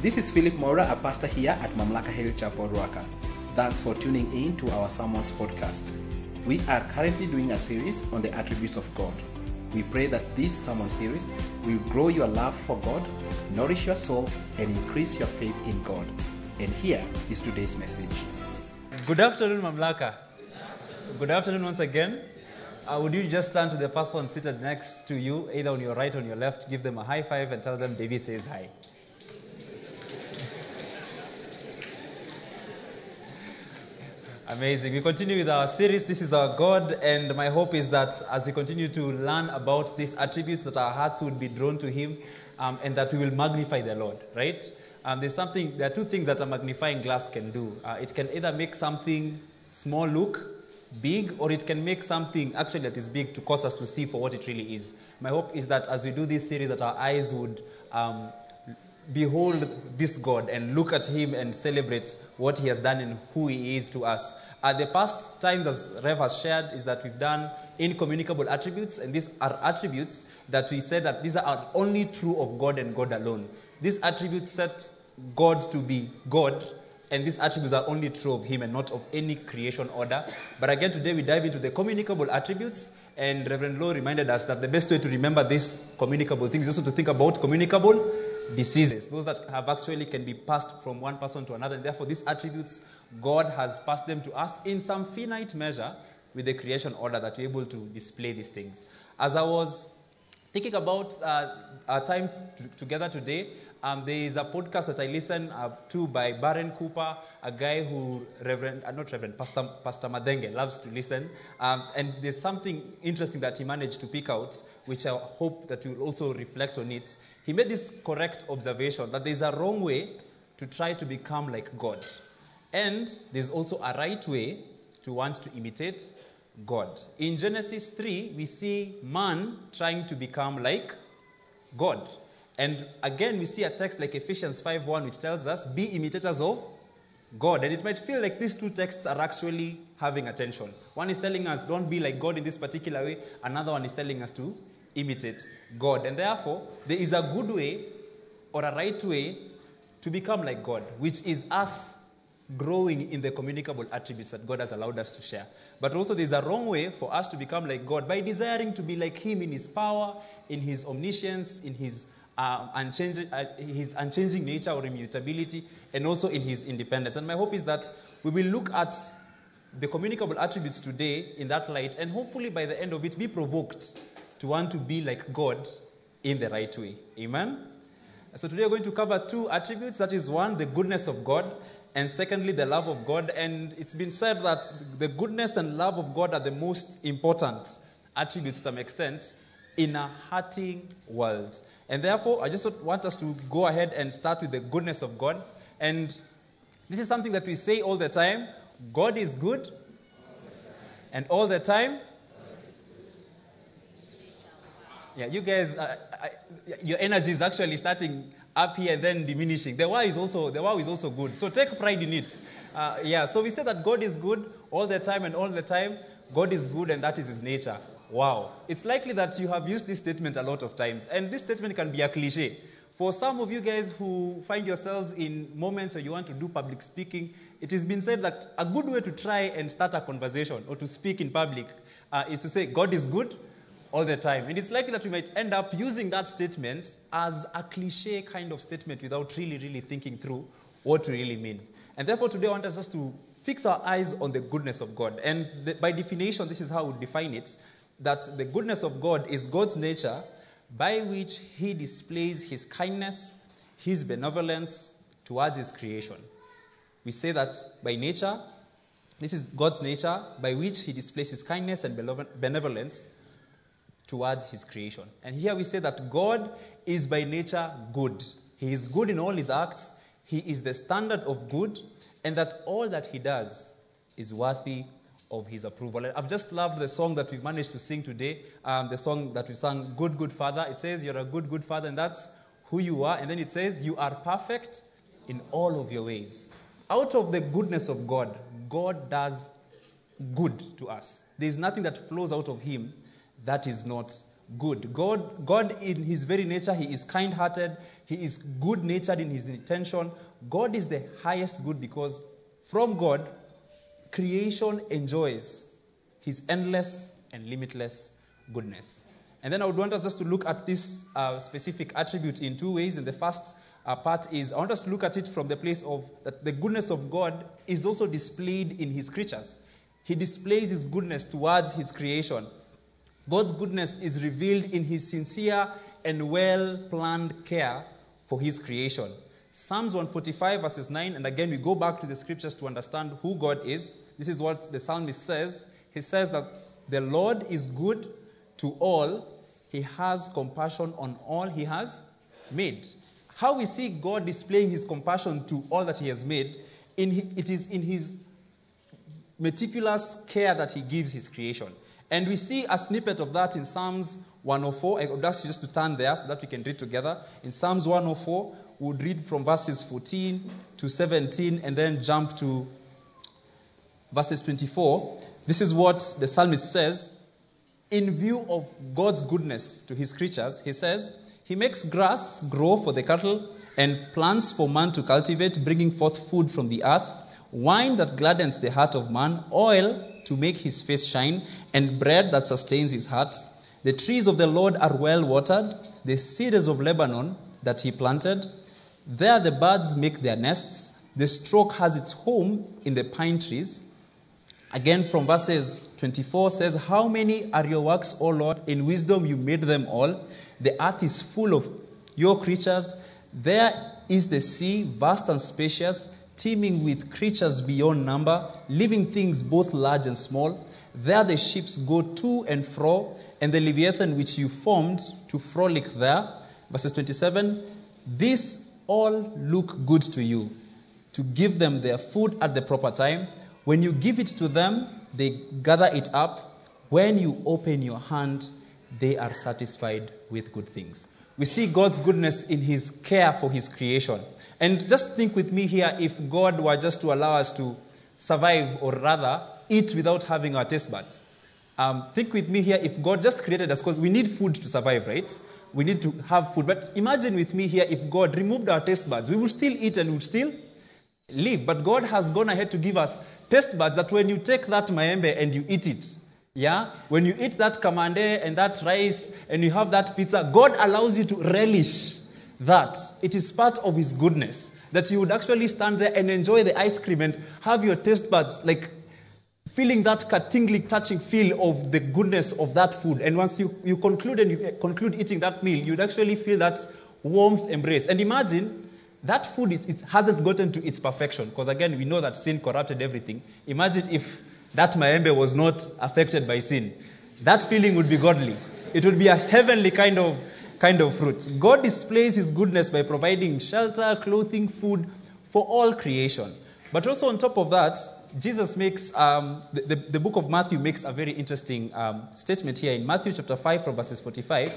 This is Philip Mora, a pastor here at Mamlaka Hill Chapel, Ruaka. Thanks for tuning in to our Sermons podcast. We are currently doing a series on the attributes of God. We pray that this sermon series will grow your love for God, nourish your soul, and increase your faith in God. And here is today's message. Good afternoon, Mamlaka. Good afternoon once again. Uh, would you just turn to the person seated next to you, either on your right or on your left, give them a high five and tell them Davy says hi. Amazing. We continue with our series. This is our God, and my hope is that as we continue to learn about these attributes, that our hearts would be drawn to Him, um, and that we will magnify the Lord. Right? Um, there's something. There are two things that a magnifying glass can do. Uh, it can either make something small look big, or it can make something actually that is big to cause us to see for what it really is. My hope is that as we do this series, that our eyes would um, behold this God and look at Him and celebrate what He has done and who He is to us. Uh, the past times, as Rev has shared, is that we've done incommunicable attributes, and these are attributes that we said that these are only true of God and God alone. These attributes set God to be God, and these attributes are only true of Him and not of any creation order. But again, today we dive into the communicable attributes, and Reverend Lowe reminded us that the best way to remember these communicable things is also to think about communicable diseases, those that have actually can be passed from one person to another. And therefore, these attributes, God has passed them to us in some finite measure with the creation order that we're able to display these things. As I was thinking about uh, our time t- together today, um, there is a podcast that I listen uh, to by Barry Cooper, a guy who Reverend, uh, not Reverend, Pastor, Pastor Madenge loves to listen. Um, and there's something interesting that he managed to pick out, which I hope that you'll also reflect on it. He made this correct observation that there's a wrong way to try to become like God. And there's also a right way to want to imitate God. In Genesis 3, we see man trying to become like God. And again, we see a text like Ephesians 5:1, which tells us, be imitators of God. And it might feel like these two texts are actually having attention. One is telling us, don't be like God in this particular way. Another one is telling us to imitate God. And therefore, there is a good way or a right way to become like God, which is us growing in the communicable attributes that God has allowed us to share. But also, there's a wrong way for us to become like God by desiring to be like Him in His power, in His omniscience, in His, uh, unchanging, uh, his unchanging nature or immutability, and also in His independence. And my hope is that we will look at the communicable attributes today in that light, and hopefully by the end of it, be provoked to want to be like God in the right way. Amen? So today we're going to cover two attributes. That is one, the goodness of God, and secondly, the love of God. And it's been said that the goodness and love of God are the most important attributes to some extent in a hurting world. And therefore, I just want us to go ahead and start with the goodness of God. And this is something that we say all the time God is good, and all the time, yeah, you guys, uh, I, your energy is actually starting up here then diminishing. The wow is also the wow is also good. So take pride in it. Uh, yeah. So we say that God is good all the time and all the time. God is good and that is His nature. Wow. It's likely that you have used this statement a lot of times, and this statement can be a cliche. For some of you guys who find yourselves in moments where you want to do public speaking, it has been said that a good way to try and start a conversation or to speak in public uh, is to say, God is good all the time. And it's likely that we might end up using that statement as a cliche kind of statement without really, really thinking through what we really mean. And therefore, today I want us just to fix our eyes on the goodness of God. And the, by definition, this is how we define it that the goodness of God is God's nature by which He displays His kindness, His benevolence towards His creation. We say that by nature, this is God's nature by which He displays His kindness and benevolence towards his creation. And here we say that God is by nature good. He is good in all his acts, he is the standard of good, and that all that he does is worthy of his approval. I've just loved the song that we've managed to sing today, um, the song that we sang, Good, Good Father. It says, You're a good, good father, and that's who you are. And then it says, You are perfect in all of your ways. Out of the goodness of God, God does good to us. There is nothing that flows out of him that is not good. God, God, in his very nature, he is kind hearted, he is good natured in his intention. God is the highest good because from God, creation enjoys his endless and limitless goodness. And then I would want us just to look at this uh, specific attribute in two ways. And the first uh, part is I want us to look at it from the place of that the goodness of God is also displayed in his creatures. He displays his goodness towards his creation. God's goodness is revealed in his sincere and well planned care for his creation. Psalms 145, verses 9, and again we go back to the scriptures to understand who God is. This is what the psalmist says. He says that the Lord is good to all, he has compassion on all he has made. How we see God displaying his compassion to all that he has made, in, it is in his meticulous care that he gives his creation. And we see a snippet of that in Psalms 104. I would ask you just to turn there so that we can read together. In Psalms 104, we'll read from verses 14 to 17 and then jump to verses 24. This is what the psalmist says. In view of God's goodness to his creatures, he says, He makes grass grow for the cattle and plants for man to cultivate, bringing forth food from the earth, wine that gladdens the heart of man, oil to make his face shine, and bread that sustains his heart. The trees of the Lord are well watered, the cedars of Lebanon that he planted. There the birds make their nests. The stork has its home in the pine trees. Again, from verses 24 says, How many are your works, O Lord? In wisdom you made them all. The earth is full of your creatures. There is the sea, vast and spacious, teeming with creatures beyond number, living things both large and small. There the ships go to and fro, and the Leviathan which you formed to frolic there. Verses 27 These all look good to you, to give them their food at the proper time. When you give it to them, they gather it up. When you open your hand, they are satisfied with good things. We see God's goodness in his care for his creation. And just think with me here if God were just to allow us to survive, or rather, eat without having our taste buds. Um, think with me here if God just created us, because we need food to survive, right? We need to have food. But imagine with me here if God removed our taste buds, we would still eat and we would still live. But God has gone ahead to give us taste buds that when you take that maembe and you eat it, yeah, when you eat that kamande and that rice and you have that pizza, God allows you to relish that. It is part of His goodness that you would actually stand there and enjoy the ice cream and have your taste buds like feeling that tingling, touching feel of the goodness of that food. And once you, you conclude and you eh, conclude eating that meal, you'd actually feel that warmth embrace. And imagine that food it, it hasn't gotten to its perfection. Because again we know that sin corrupted everything. Imagine if that maembe was not affected by sin. That feeling would be godly. It would be a heavenly kind of kind of fruit. God displays his goodness by providing shelter clothing food for all creation. But also on top of that jesus makes um, the, the, the, book of matthew makes a very interesting um, statement here in matthew chapter 5 from verses 45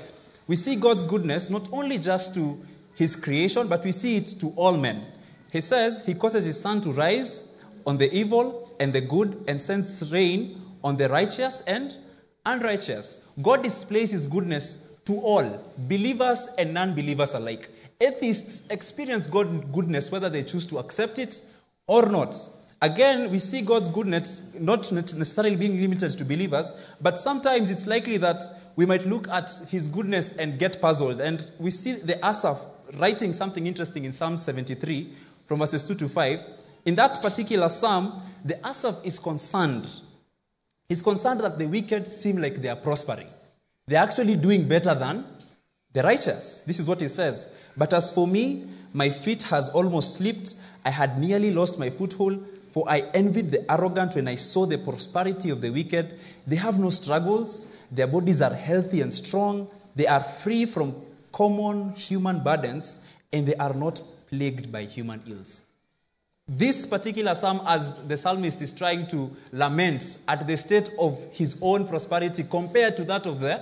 we see god's goodness not only just to his creation, but we see it to all men. He says he causes his sun to rise on the evil and the good and sends rain on the righteous and unrighteous. God displays his goodness to all, believers and non believers alike. Atheists experience God's goodness whether they choose to accept it or not. Again, we see God's goodness not necessarily being limited to believers, but sometimes it's likely that we might look at his goodness and get puzzled. And we see the Asaph writing something interesting in Psalm 73 from verses 2 to 5. In that particular psalm, the Asaph is concerned. He's concerned that the wicked seem like they are prospering. They're actually doing better than the righteous. This is what he says. But as for me, my feet has almost slipped. I had nearly lost my foothold, for I envied the arrogant when I saw the prosperity of the wicked. They have no struggles. Their bodies are healthy and strong. They are free from common human burdens and they are not plagued by human ills. This particular psalm, as the psalmist is trying to lament at the state of his own prosperity compared to that of the,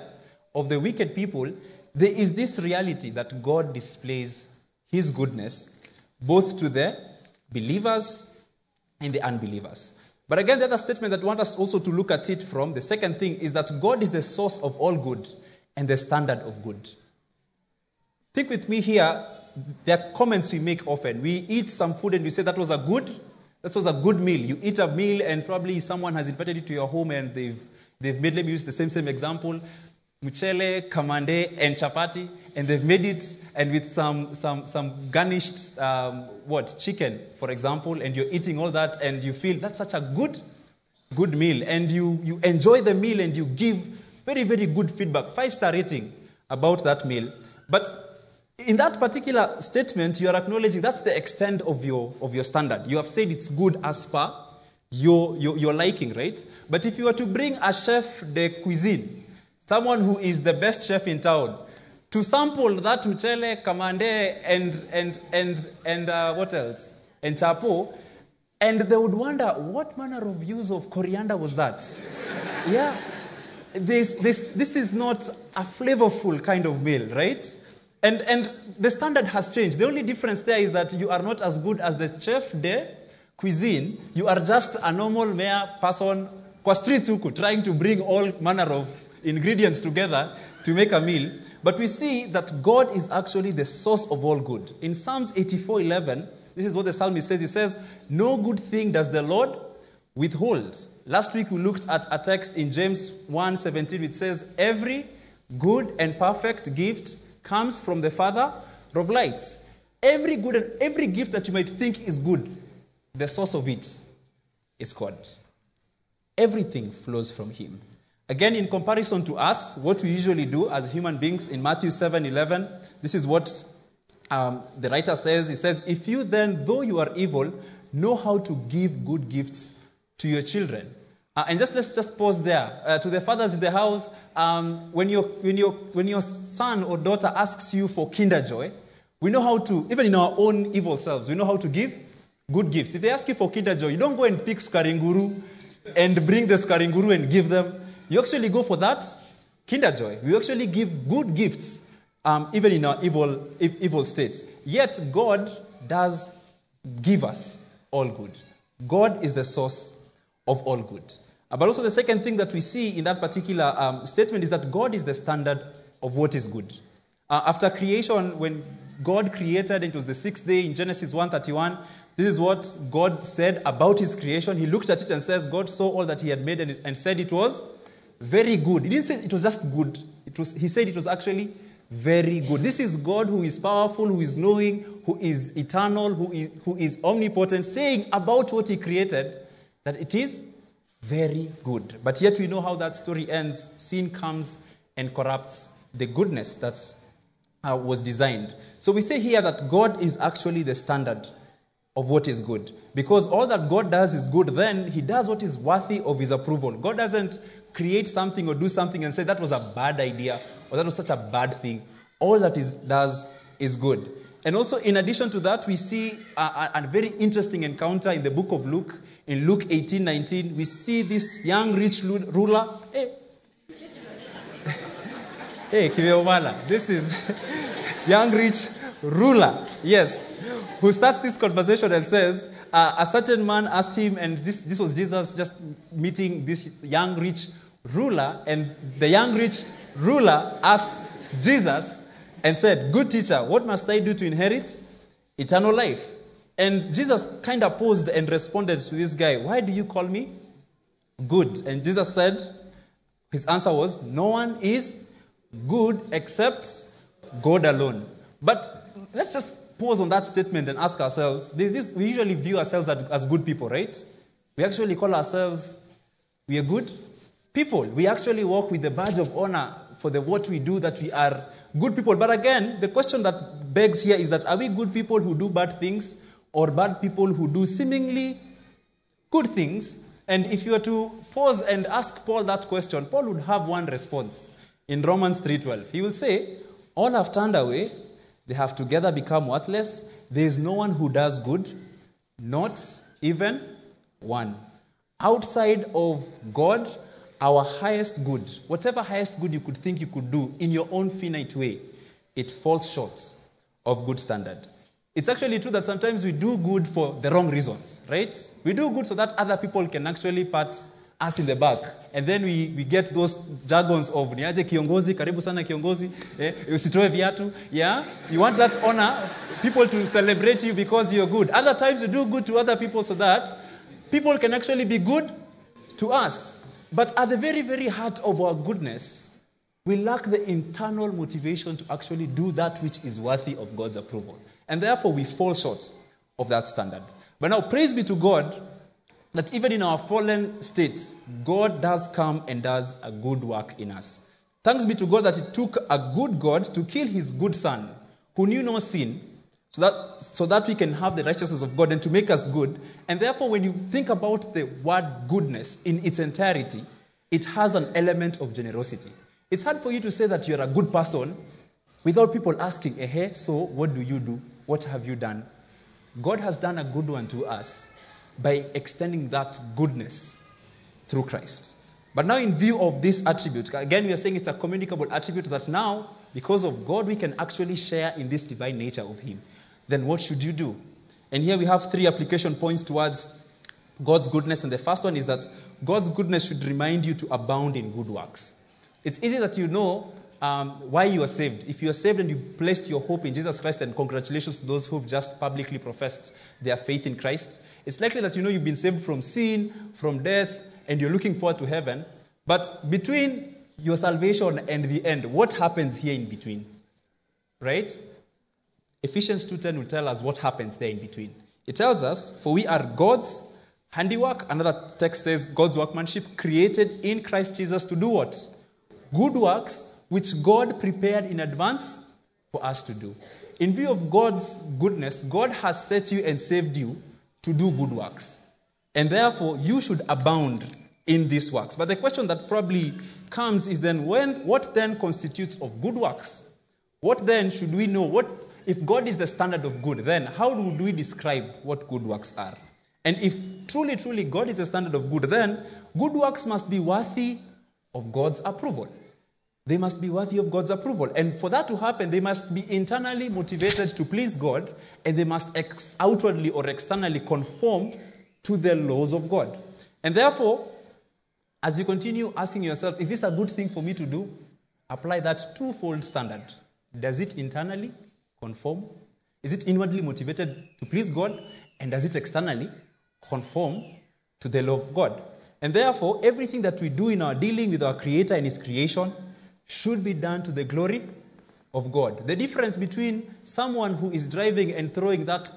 of the wicked people, there is this reality that God displays his goodness both to the believers and the unbelievers. But again, the other statement that I want us also to look at it from, the second thing is that God is the source of all good and the standard of good. Think with me here. There are comments we make often. We eat some food and we say that was a good, that was a good meal. You eat a meal and probably someone has invited you to your home and they've, they've made, let me use the same, same example, muchele, kamande, and chapati, and they've made it and with some, some, some garnished, um, what, chicken, for example, and you're eating all that and you feel that's such a good, good meal. And you, you enjoy the meal and you give very, very good feedback, five star rating about that meal. But in that particular statement, you are acknowledging that's the extent of your, of your standard. You have said it's good as per your, your, your liking, right? But if you were to bring a chef de cuisine, someone who is the best chef in town, to sample that mchele, kamande, and, and, and, and uh, what else? And chapo, and they would wonder what manner of use of coriander was that? yeah. This, this, this is not a flavorful kind of meal, right? And, and the standard has changed. The only difference there is that you are not as good as the chef de cuisine. You are just a normal mere person, kwa street huku, trying to bring all manner of ingredients together to make a meal. But we see that God is actually the source of all good. In Psalms 84:11, this is what the psalmist says. He says, "No good thing does the Lord withhold." Last week we looked at a text in James 1:17 which says, "Every good and perfect gift comes from the Father of lights. Every good and every gift that you might think is good, the source of it is God. Everything flows from Him. Again, in comparison to us, what we usually do as human beings in Matthew 7 11, this is what um, the writer says. He says, If you then, though you are evil, know how to give good gifts to your children. Uh, and just let's just pause there. Uh, to the fathers in the house, um, when, your, when, your, when your son or daughter asks you for kinder joy, we know how to, even in our own evil selves, we know how to give good gifts. If they ask you for kinder joy, you don't go and pick skaringuru and bring the skaringuru and give them. You actually go for that kinder joy. We actually give good gifts, um, even in our evil, evil state. Yet God does give us all good. God is the source of all good. Uh, but also, the second thing that we see in that particular um, statement is that God is the standard of what is good. Uh, after creation, when God created, it was the sixth day in Genesis 1:31. This is what God said about His creation. He looked at it and says, "God saw all that He had made and, and said it was very good." He didn't say it was just good. It was, he said it was actually very good. This is God who is powerful, who is knowing, who is eternal, who is, who is omnipotent, saying about what He created that it is very good. But yet we know how that story ends. Sin comes and corrupts the goodness that uh, was designed. So we say here that God is actually the standard of what is good. Because all that God does is good, then He does what is worthy of His approval. God doesn't create something or do something and say that was a bad idea or that was such a bad thing. All that is does is good. And also, in addition to that, we see a, a, a very interesting encounter in the book of Luke. In Luke 18 19, we see this young rich ruler. Hey, hey Kiveomala, this is young rich ruler, yes, who starts this conversation and says, uh, A certain man asked him, and this, this was Jesus just meeting this young rich ruler, and the young rich ruler asked Jesus and said, Good teacher, what must I do to inherit eternal life? And Jesus kind of paused and responded to this guy, Why do you call me good? And Jesus said, His answer was, No one is good except God alone. But let's just pause on that statement and ask ourselves this, we usually view ourselves as, as good people, right? We actually call ourselves, we are good people. We actually walk with the badge of honor for the what we do that we are good people. But again, the question that begs here is that are we good people who do bad things or bad people who do seemingly good things? And if you were to pause and ask Paul that question, Paul would have one response in Romans 3:12. He will say, "All have turned away; they have together become worthless. There is no one who does good, not even one. Outside of God, our highest good, whatever highest good you could think you could do in your own finite way, it falls short of good standard. It's actually true that sometimes we do good for the wrong reasons, right? We do good so that other people can actually pat us in the back. And then we, we get those jargons of niaje kiongozi, karibu sana kiongozi, eh, usitoe viatu. Yeah? You want that honor, people to celebrate you because you're good. Other times you do good to other people so that people can actually be good to us. But at the very, very heart of our goodness, we lack the internal motivation to actually do that which is worthy of God's approval. And therefore, we fall short of that standard. But now, praise be to God that even in our fallen state, God does come and does a good work in us. Thanks be to God that it took a good God to kill his good son, who knew no sin, so that, so that we can have the righteousness of God and to make us good. And therefore, when you think about the word goodness in its entirety, it has an element of generosity. It's hard for you to say that you're a good person without people asking, eh, hey, so what do you do? What have you done? God has done a good one to us by extending that goodness through Christ. But now, in view of this attribute, again, we are saying it's a communicable attribute that now, because of God, we can actually share in this divine nature of Him. Then, what should you do? And here we have three application points towards God's goodness. And the first one is that God's goodness should remind you to abound in good works. It's easy that you know um, why you are saved. If you are saved and you've placed your hope in Jesus Christ, and congratulations to those who've just publicly professed their faith in Christ, it's likely that you know you've been saved from sin, from death, and you're looking forward to heaven. But between your salvation and the end, what happens here in between? Right? Ephesians 2:10 will tell us what happens there in between. It tells us, "For we are God's handiwork." Another text says, "God's workmanship created in Christ Jesus to do what? Good works which God prepared in advance for us to do." In view of God's goodness, God has set you and saved you to do good works. And therefore, you should abound in these works. But the question that probably comes is then when what then constitutes of good works? What then should we know? What if God is the standard of good, then how would we describe what good works are? And if truly, truly God is the standard of good, then good works must be worthy of God's approval. They must be worthy of God's approval. And for that to happen, they must be internally motivated to please God, and they must ex- outwardly or externally conform to the laws of God. And therefore, as you continue asking yourself, is this a good thing for me to do? Apply that twofold standard. Does it internally conform? Is it inwardly motivated to please God? And does it externally conform to the law of God? And therefore, everything that we do in our dealing with our Creator and His creation should be done to the glory of God. The difference between someone who is driving and throwing that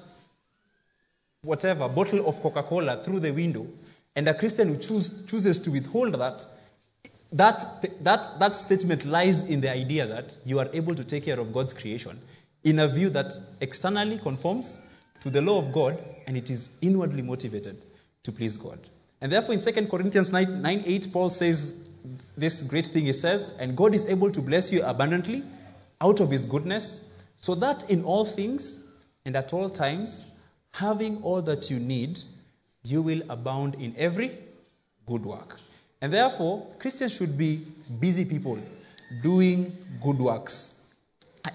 whatever bottle of Coca-Cola through the window and a Christian who choose, chooses to withhold that, that, that, that statement lies in the idea that you are able to take care of God's creation in a view that externally conforms to the law of God and it is inwardly motivated to please God. And therefore, in 2 Corinthians 9, 9 8, Paul says this great thing. He says, And God is able to bless you abundantly out of his goodness, so that in all things and at all times, having all that you need, you will abound in every good work. And therefore, Christians should be busy people doing good works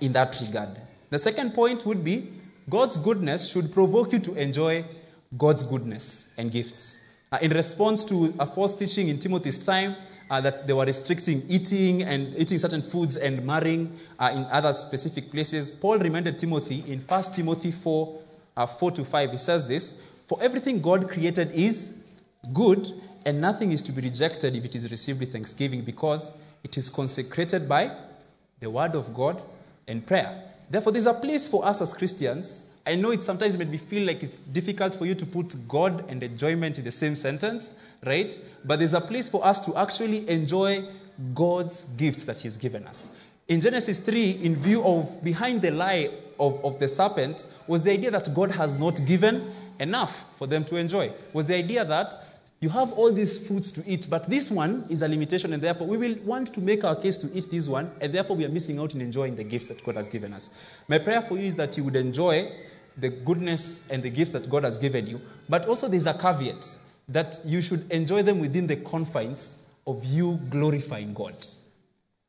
in that regard. The second point would be God's goodness should provoke you to enjoy God's goodness and gifts. Uh, in response to a false teaching in Timothy's time uh, that they were restricting eating and eating certain foods and marrying uh, in other specific places, Paul reminded Timothy in 1 Timothy 4 uh, 4 to 5. He says this For everything God created is good, and nothing is to be rejected if it is received with thanksgiving, because it is consecrated by the word of God and prayer. Therefore, there's a place for us as Christians. I know it sometimes made me feel like it's difficult for you to put God and enjoyment in the same sentence, right? But there's a place for us to actually enjoy God's gifts that He's given us. In Genesis 3, in view of behind the lie of, of the serpent, was the idea that God has not given enough for them to enjoy. Was the idea that you have all these foods to eat, but this one is a limitation, and therefore we will want to make our case to eat this one, and therefore we are missing out in enjoying the gifts that God has given us. My prayer for you is that you would enjoy the goodness and the gifts that God has given you, but also there's a caveat that you should enjoy them within the confines of you glorifying God.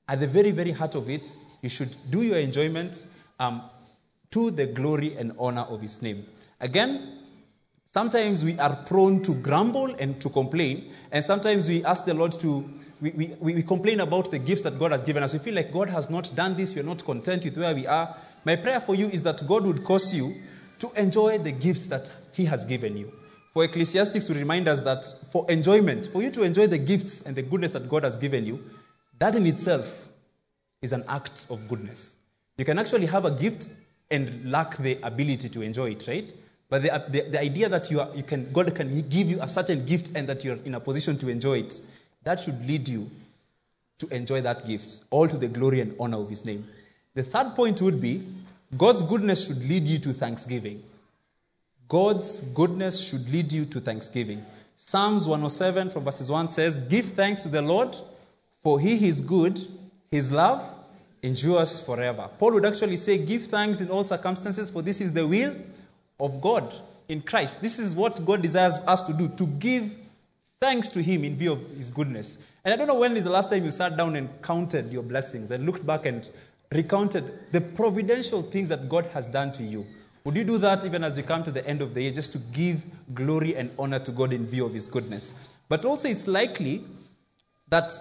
At the very, very heart of it, you should do your enjoyment um, to the glory and honor of His name. Again, Sometimes we are prone to grumble and to complain, and sometimes we ask the Lord to, we, we, we complain about the gifts that God has given us. We feel like God has not done this, we're not content with where we are. My prayer for you is that God would cause you to enjoy the gifts that He has given you. For Ecclesiastes to remind us that for enjoyment, for you to enjoy the gifts and the goodness that God has given you, that in itself is an act of goodness. You can actually have a gift and lack the ability to enjoy it, right? But the, uh, the, the idea that you, are, you can, God can give you a certain gift and that you're in a position to enjoy it, that should lead you to enjoy that gift, all to the glory and honor of His name. The third point would be God's goodness should lead you to thanksgiving. God's goodness should lead you to thanksgiving. Psalms 107 from verses 1 says, Give thanks to the Lord, for he is good, his love endures forever. Paul would actually say, Give thanks in all circumstances, for this is the will of God in Christ. This is what God desires us to do, to give thanks to him in view of his goodness. And I don't know when is the last time you sat down and counted your blessings and looked back and recounted the providential things that God has done to you. Would you do that even as we come to the end of the year, just to give glory and honor to God in view of His goodness? But also, it's likely that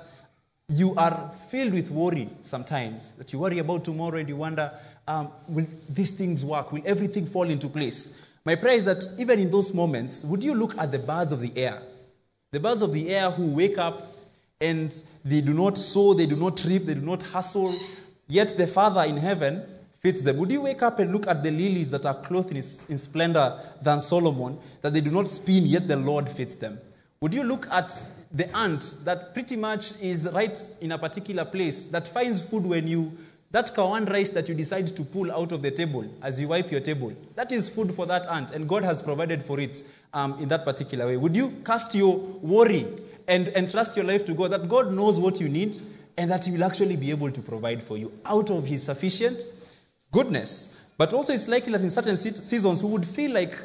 you are filled with worry sometimes, that you worry about tomorrow and you wonder, um, will these things work? Will everything fall into place? My prayer is that even in those moments, would you look at the birds of the air? The birds of the air who wake up and they do not sow, they do not reap, they do not hustle, yet the Father in heaven fits them. Would you wake up and look at the lilies that are clothed in, splendor than Solomon, that they do not spin, yet the Lord fits them? Would you look at the ant that pretty much is right in a particular place, that finds food when you, that kawan rice that you decide to pull out of the table as you wipe your table, that is food for that ant, and God has provided for it um, in that particular way. Would you cast your worry and, and trust your life to God, that God knows what you need and that He will actually be able to provide for you out of His sufficient goodness. But also, it's likely that in certain seasons, we would feel like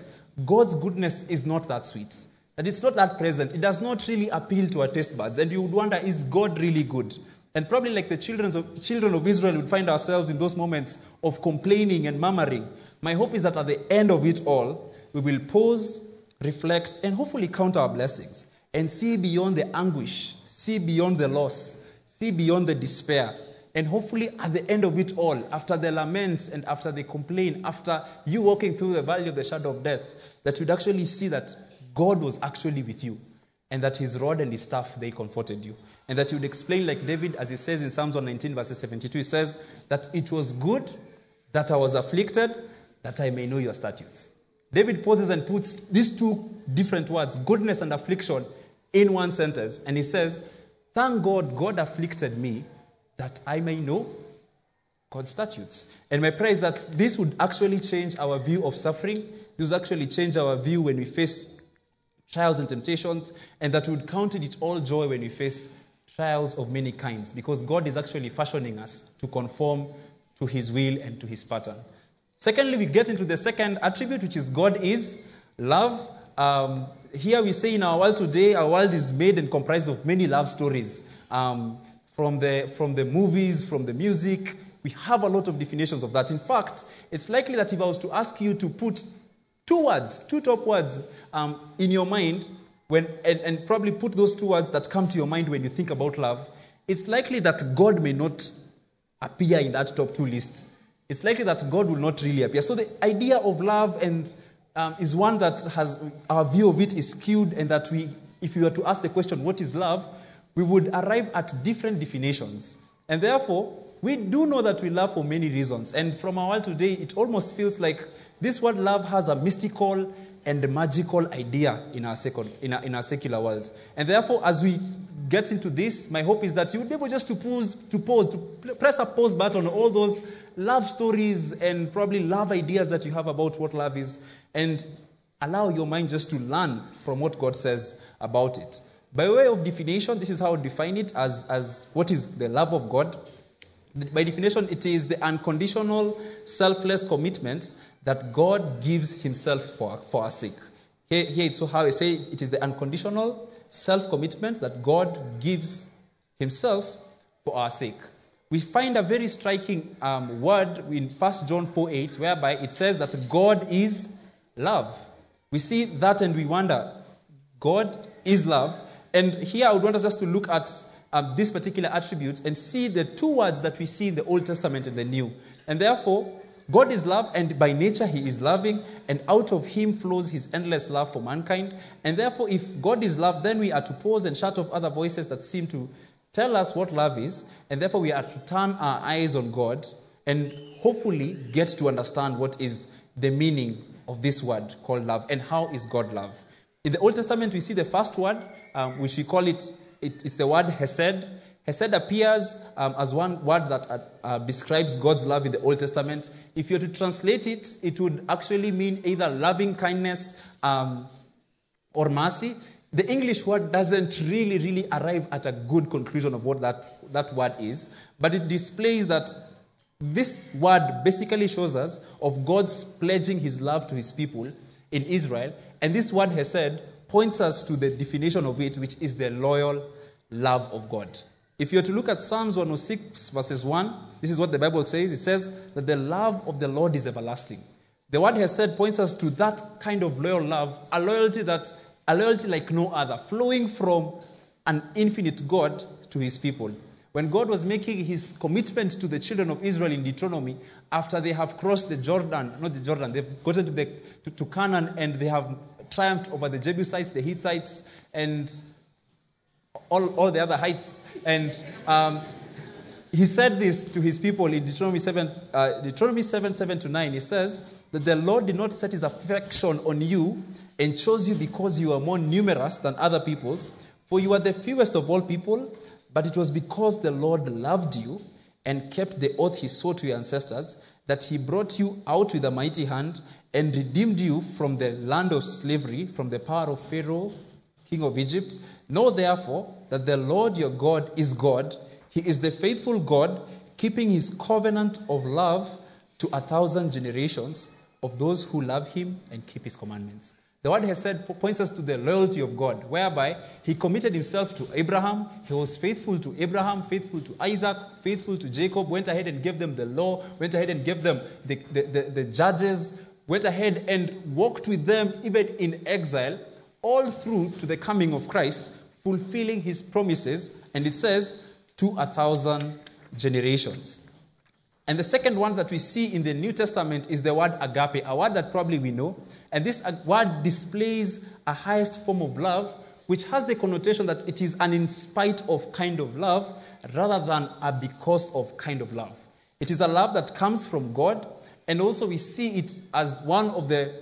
God's goodness is not that sweet, that it's not that present. It does not really appeal to our taste buds. And you would wonder, is God really good? And probably, like the children of, children of Israel, would find ourselves in those moments of complaining and murmuring. My hope is that at the end of it all, we will pause, reflect, and hopefully count our blessings and see beyond the anguish, see beyond the loss, see beyond the despair, and hopefully, at the end of it all, after the laments and after the complaint, after you walking through the valley of the shadow of death, that you'd actually see that God was actually with you and that his rod and his staff, they comforted you. And that you'd explain, like David, as he says in Psalms 119, verses 72, he says that it was good that I was afflicted, that I may know your statutes. David pauses and puts these two different words, goodness and affliction, in one sentence. And he says, Thank God, God afflicted me that I may know God's statutes. And my prayer is that this would actually change our view of suffering. This would actually change our view when we face trials and temptations, and that we would count it all joy when we face trials of many kinds, because God is actually fashioning us to conform to His will and to His pattern. Secondly, we get into the second attribute, which is God is love. Um, here we say in our world today, our world is made and comprised of many love stories. Um, from the, from the movies, from the music. We have a lot of definitions of that. In fact, it's likely that if I was to ask you to put two words, two top words um, in your mind, when, and, and probably put those two words that come to your mind when you think about love, it's likely that God may not appear in that top two list. It's likely that God will not really appear. So the idea of love and um, is one that has our view of it is skewed, and that we, if you were to ask the question, "What is love?" we would arrive at different definitions. And therefore, we do know that we love for many reasons. And from our world today, it almost feels like this word love has a mystical and magical idea in our, second, in, our, in our secular world. And therefore, as we get into this, my hope is that you would be able just to pause, to pause, to press a pause button on all those love stories and probably love ideas that you have about what love is, and allow your mind just to learn from what God says about it. By way of definition, this is how I define it as, as what is the love of God. By definition, it is the unconditional, selfless commitment that God gives Himself for, for our sake. Here, here it's how I say it, it is the unconditional self commitment that God gives Himself for our sake. We find a very striking um, word in 1 John 4 8, whereby it says that God is love. We see that and we wonder, God is love. And here I would want us just to look at um, this particular attribute and see the two words that we see in the Old Testament and the New. And therefore, God is love, and by nature He is loving, and out of Him flows His endless love for mankind. And therefore, if God is love, then we are to pause and shut off other voices that seem to tell us what love is, and therefore we are to turn our eyes on God and hopefully get to understand what is the meaning of this word called love and how is God love. In the Old Testament, we see the first word, um, which we call it, it, it's the word Hesed. Hesed appears um, as one word that uh, uh, describes God's love in the Old Testament. If you were to translate it, it would actually mean either loving kindness um, or mercy. The English word doesn't really, really arrive at a good conclusion of what that, that word is, but it displays that this word basically shows us of God's pledging his love to his people in Israel. And this word Hesed points us to the definition of it, which is the loyal love of God. If you were to look at Psalms 106, verses 1, this is what the Bible says. It says that the love of the Lord is everlasting. The word Hesed points us to that kind of loyal love, a loyalty that a loyalty like no other, flowing from an infinite God to his people. When God was making his commitment to the children of Israel in Deuteronomy, after they have crossed the Jordan, not the Jordan, they've gotten to, the, to, to Canaan and they have triumphed over the Jebusites, the Hittites, and all, all the other heights. And um, he said this to his people in Deuteronomy 7, uh, Deuteronomy 7, 7 to 9. He says that the Lord did not set his affection on you and chose you because you are more numerous than other peoples, for you are the fewest of all people, but it was because the Lord loved you and kept the oath he swore to your ancestors that he brought you out with a mighty hand and redeemed you from the land of slavery, from the power of Pharaoh, king of Egypt. Know therefore that the Lord your God is God. He is the faithful God, keeping his covenant of love to a thousand generations of those who love him and keep his commandments. The word Hesed points us to the loyalty of God, whereby he committed himself to Abraham. He was faithful to Abraham, faithful to Isaac, faithful to Jacob, went ahead and gave them the law, went ahead and gave them the, the, the, the judges, went ahead and walked with them even in exile, all through to the coming of Christ, fulfilling his promises. And it says, to a thousand generations. And the second one that we see in the New Testament is the word agape, a word that probably we know. And this word displays a highest form of love, which has the connotation that it is an in spite of kind of love rather than a because of kind of love. It is a love that comes from God, and also we see it as one of the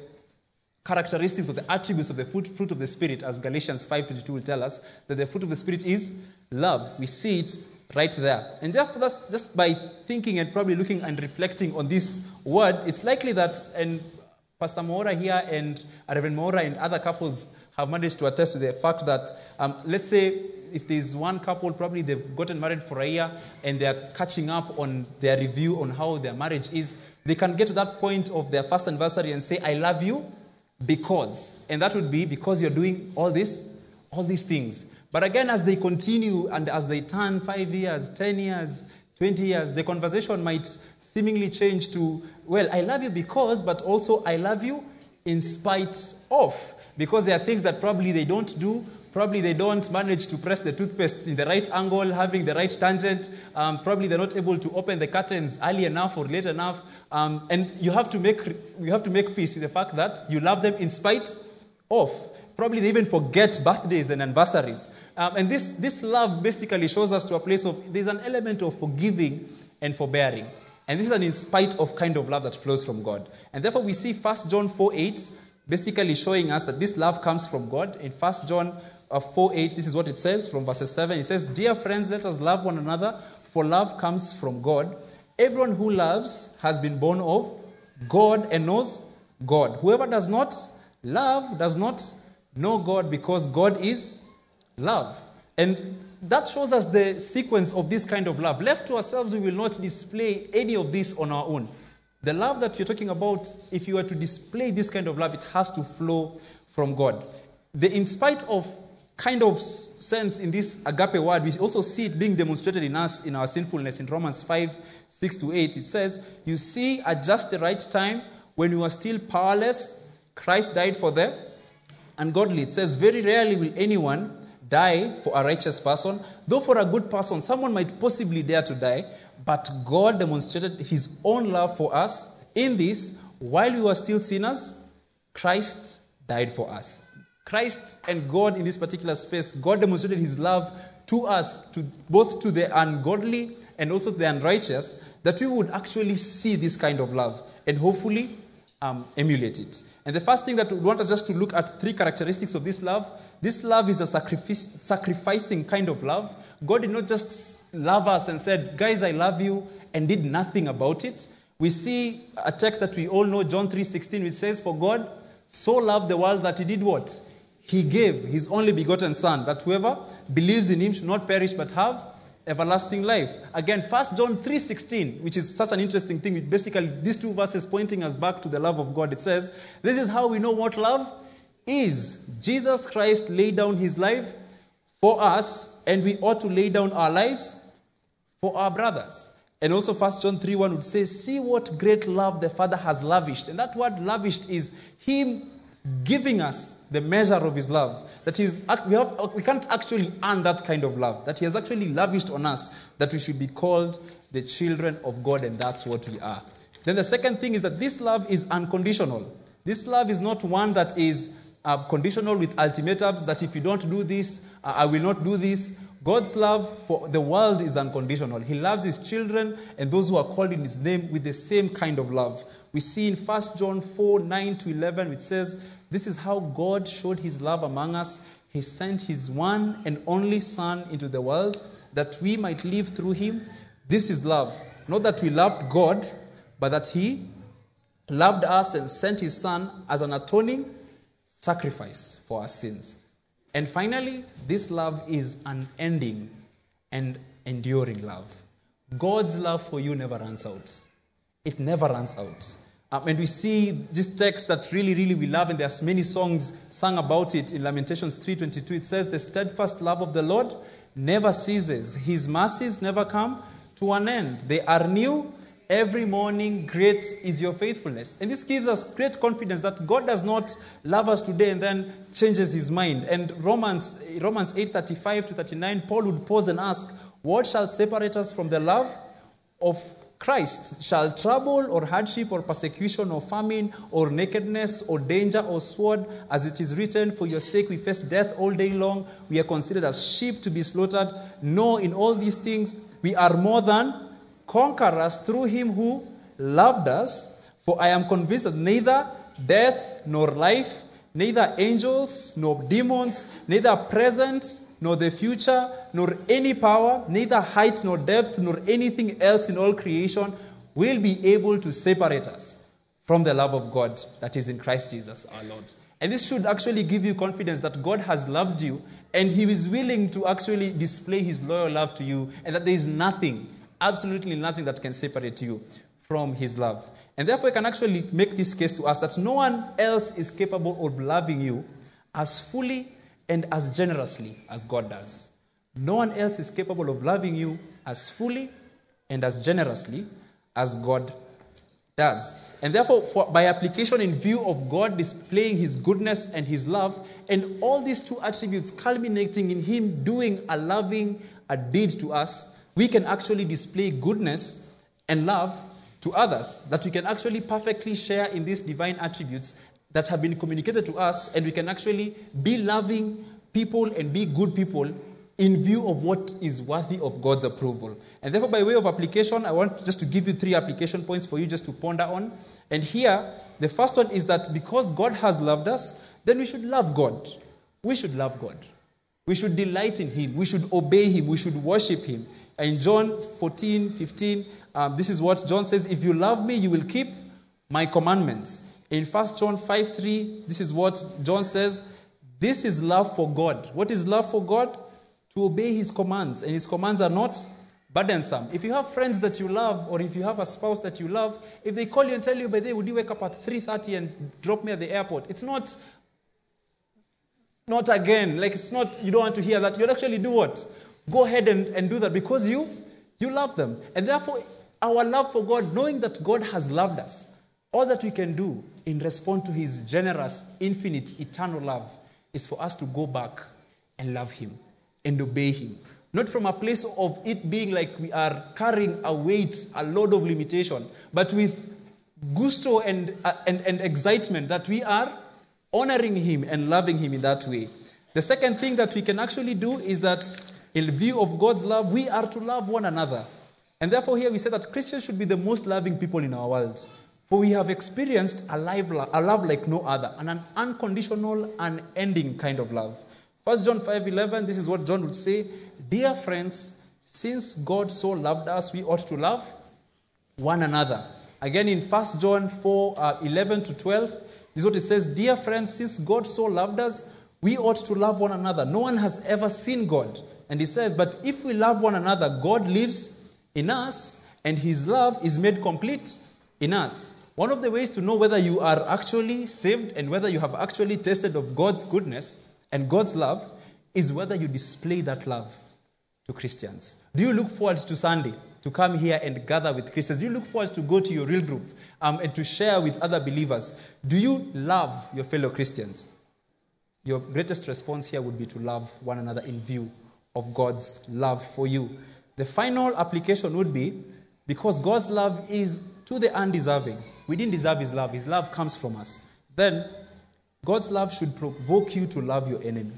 characteristics of the attributes of the fruit, fruit of the Spirit, as Galatians 5.22 will tell us, that the fruit of the Spirit is love. We see it right there. And just, just by thinking and probably looking and reflecting on this word, it's likely that, and Pastor Mora here and Reverend Mora and other couples have managed to attest to the fact that, um, let's say, if there's one couple, probably they've gotten married for a year and they're catching up on their review on how their marriage is, they can get to that point of their first anniversary and say, I love you because. And that would be because you're doing all this, all these things. But again, as they continue and as they turn five years, 10 years, 20 years, the conversation might seemingly change to, well, I love you because, but also I love you in spite of. Because there are things that probably they don't do. Probably they don't manage to press the toothpaste in the right angle, having the right tangent. Um, probably they're not able to open the curtains early enough or late enough. Um, and you have to make you have to make peace with the fact that you love them in spite of. Probably they even forget birthdays and anniversaries. Um, and this, this love basically shows us to a place of there's an element of forgiving and forbearing. And this is an in spite of kind of love that flows from God. And therefore, we see 1 John 4 8 basically showing us that this love comes from God. In 1 John Uh, 4 8, this is what it says from verses 7. It says, Dear friends, let us love one another, for love comes from God. Everyone who loves has been born of God and knows God. Whoever does not love does not know God because God is love. And that shows us the sequence of this kind of love. Left to ourselves, we will not display any of this on our own. The love that you're talking about, if you were to display this kind of love, it has to flow from God. The in spite of kind of sense in this agape word, we also see it being demonstrated in us in our sinfulness. In Romans 5 6 to 8, it says, You see, at just the right time, when you are still powerless, Christ died for the ungodly. It says, Very rarely will anyone die for a righteous person, though for a good person, someone might possibly dare to die. But God demonstrated his own love for us in this while we were still sinners, Christ died for us. Christ and God in this particular space, God demonstrated his love to us, to, both to the ungodly and also to the unrighteous, that we would actually see this kind of love and hopefully um, emulate it. And the first thing that we want us just to look at three characteristics of this love. This love is a sacrificing kind of love. God did not just love us and said, Guys, I love you, and did nothing about it. We see a text that we all know, John 3:16, which says, For God so loved the world that he did what? He gave his only begotten Son, that whoever believes in him should not perish but have everlasting life. Again, 1 John 3:16, which is such an interesting thing, basically these two verses pointing us back to the love of God. It says, This is how we know what love is. Jesus Christ laid down his life for us, and we ought to lay down our lives for our brothers. And also 1 John 3 1 would say, See what great love the Father has lavished. And that word lavished is Him giving us the measure of His love. That is, we, have, we can't actually earn that kind of love. That He has actually lavished on us that we should be called the children of God, and that's what we are. Then the second thing is that this love is unconditional. This love is not one that is uh, conditional with ultimatums that if you don't do this, uh, I will not do this. God's love for the world is unconditional. He loves his children and those who are called in his name with the same kind of love. We see in 1 John 4 9 to 11, which says, This is how God showed his love among us. He sent his one and only Son into the world that we might live through him. This is love. Not that we loved God, but that he loved us and sent his Son as an atoning sacrifice for our sins. And finally, this love is unending and enduring love. God's love for you never runs out. It never runs out. Um, and we see this text that really, really we love, and there's many songs sung about it in Lamentations 3.22. It says, The steadfast love of the Lord never ceases. His mercies never come to an end. They are new every morning. Great is your faithfulness. And this gives us great confidence that God does not love us today and then changes his mind. And Romans, Romans 8.35 to 39, Paul would pause and ask, What shall separate us from the love of Christ? Shall trouble or hardship or persecution or famine or nakedness or danger or sword, as it is written, For your sake we face death all day long. We are considered as sheep to be slaughtered. No, in all these things we are more than conquerors through him who loved us. For I am convinced that neither death nor life, neither angels nor demons, neither present nor the future, nor any power, neither height nor depth, nor anything else in all creation will be able to separate us from the love of God that is in Christ Jesus our Lord. And this should actually give you confidence that God has loved you and He is willing to actually display His loyal love to you, and that there is nothing, absolutely nothing that can separate you from His love. And therefore, I can actually make this case to us that no one else is capable of loving you as fully and as generously as God does. No one else is capable of loving you as fully and as generously as God does. And therefore, for, by application in view of God displaying his goodness and his love, and all these two attributes culminating in him doing a loving a deed to us, we can actually display goodness and love to others. That we can actually perfectly share in these divine attributes that have been communicated to us, and we can actually be loving people and be good people in view of what is worthy of God's approval. And therefore, by way of application, I want just to give you three application points for you just to ponder on. And here, the first one is that because God has loved us, then we should love God. We should love God. We should delight in Him. We should obey Him. We should worship Him. In John 14, 15, um, this is what John says If you love me, you will keep my commandments. In 1 John 5 3, this is what John says This is love for God. What is love for God? To obey his commands. And his commands are not burdensome. If you have friends that you love, or if you have a spouse that you love, if they call you and tell you, by the way, would you wake up at 3.30 and drop me at the airport? It's not, not again. Like it's not, you don't want to hear that. You'll actually do what? Go ahead and, and do that because you, you love them. And therefore, our love for God, knowing that God has loved us, All that we can do in response to his generous, infinite, eternal love is for us to go back and love him and obey him. Not from a place of it being like we are carrying a weight, a load of limitation, but with gusto and, uh, and, and excitement that we are honoring him and loving him in that way. The second thing that we can actually do is that, in view of God's love, we are to love one another. And therefore, here we say that Christians should be the most loving people in our world. For we have experienced a, life, a love like no other, and an unconditional, unending kind of love. 1 John 5:11, this is what John would say, "Dear friends, since God so loved us, we ought to love one another." Again in 1 John 4 uh, 11 to 12, this is what it says, "Dear friends, since God so loved us, we ought to love one another. No one has ever seen God." And he says, "But if we love one another, God lives in us, and his love is made complete in us." One of the ways to know whether you are actually saved and whether you have actually tasted of God's goodness and God's love is whether you display that love to Christians. Do you look forward to Sunday to come here and gather with Christians? Do you look forward to go to your real group um, and to share with other believers? Do you love your fellow Christians? Your greatest response here would be to love one another in view of God's love for you. The final application would be because God's love is to the undeserving. We didn't deserve His love, His love comes from us. Then God's love should provoke you to love your enemy.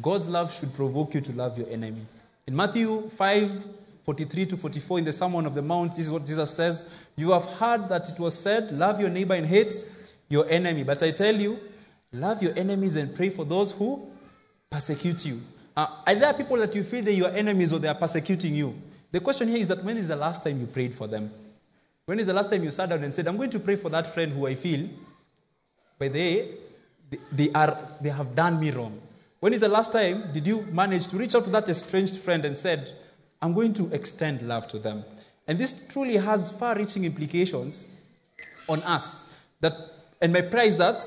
God's love should provoke you to love your enemy. In Matthew 5 43 to 44, in the Sermon of the Mount, this is what Jesus says You have heard that it was said, Love your neighbor and hate your enemy. But I tell you, love your enemies and pray for those who persecute you. Uh, are there people that you feel they're your enemies or they are persecuting you? The question here is that when is the last time you prayed for them? When is the last time you sat down and said, I'm going to pray for that friend who I feel, but they, they, are, they have done me wrong? When is the last time did you manage to reach out to that estranged friend and said, I'm going to extend love to them? And this truly has far reaching implications on us. That, and my prayer is that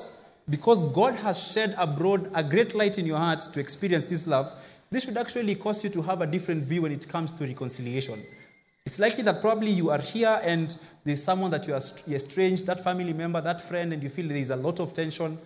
because God has shed abroad a great light in your heart to experience this love, this should actually cause you to have a different view when it comes to reconciliation. It's likely that probably you are here and there's someone that you are estranged, that family member, that friend, and you feel there is a lot of tension.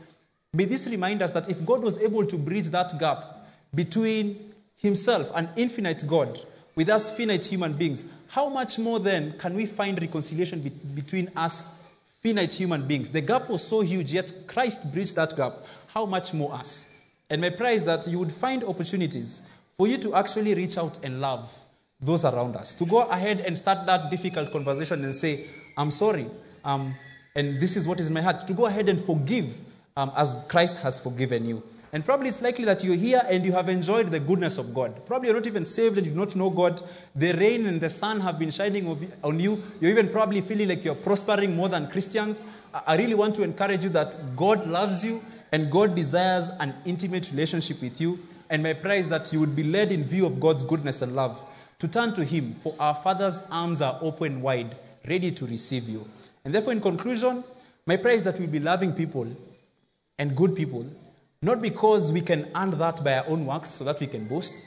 May this remind us that if God was able to bridge that gap between Himself, an infinite God, with us finite human beings, how much more then can we find reconciliation be- between us finite human beings? The gap was so huge, yet Christ bridged that gap. How much more us? And my prayer is that you would find opportunities for you to actually reach out and love those around us. To go ahead and start that difficult conversation and say, I'm sorry, um, and this is what is in my heart. To go ahead and forgive um, as Christ has forgiven you. And probably it's likely that you're here and you have enjoyed the goodness of God. Probably you're not even saved and you do not know God. The rain and the sun have been shining on you. You're even probably feeling like you're prospering more than Christians. I really want to encourage you that God loves you and God desires an intimate relationship with you. And my prayer is that you would be led in view of God's goodness and love to turn to Him, for our Father's arms are open wide, ready to receive you. And therefore, in conclusion, my prayer is that we'll be loving people and good people, not because we can earn that by our own works so that we can boast,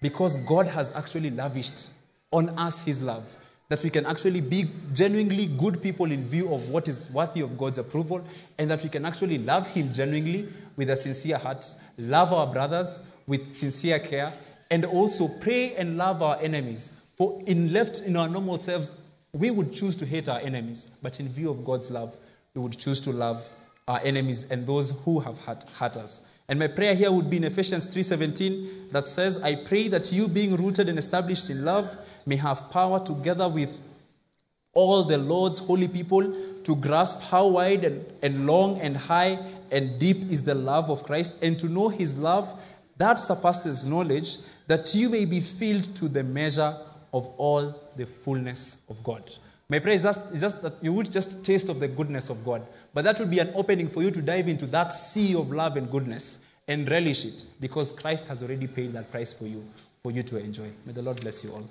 because God has actually lavished on us His love, that we can actually be genuinely good people in view of what is worthy of God's approval, and that we can actually love Him genuinely with a sincere heart, love our brothers with sincere care, and also pray and love our enemies. For in left in our normal selves, we would choose to hate our enemies, but in view of God's love, we would choose to love our enemies and those who have hurt, hurt us. And my prayer here would be in Ephesians 3:17 that says, "I pray that you being rooted and established in love may have power together with all the Lord's holy people to grasp how wide and, and long and high and deep is the love of Christ and to know his love that surpasses knowledge that you may be filled to the measure of all the fullness of God. My prayer is just, just that you would just taste of the goodness of God. But that will be an opening for you to dive into that sea of love and goodness and relish it because Christ has already paid that price for you, for you to enjoy. May the Lord bless you all.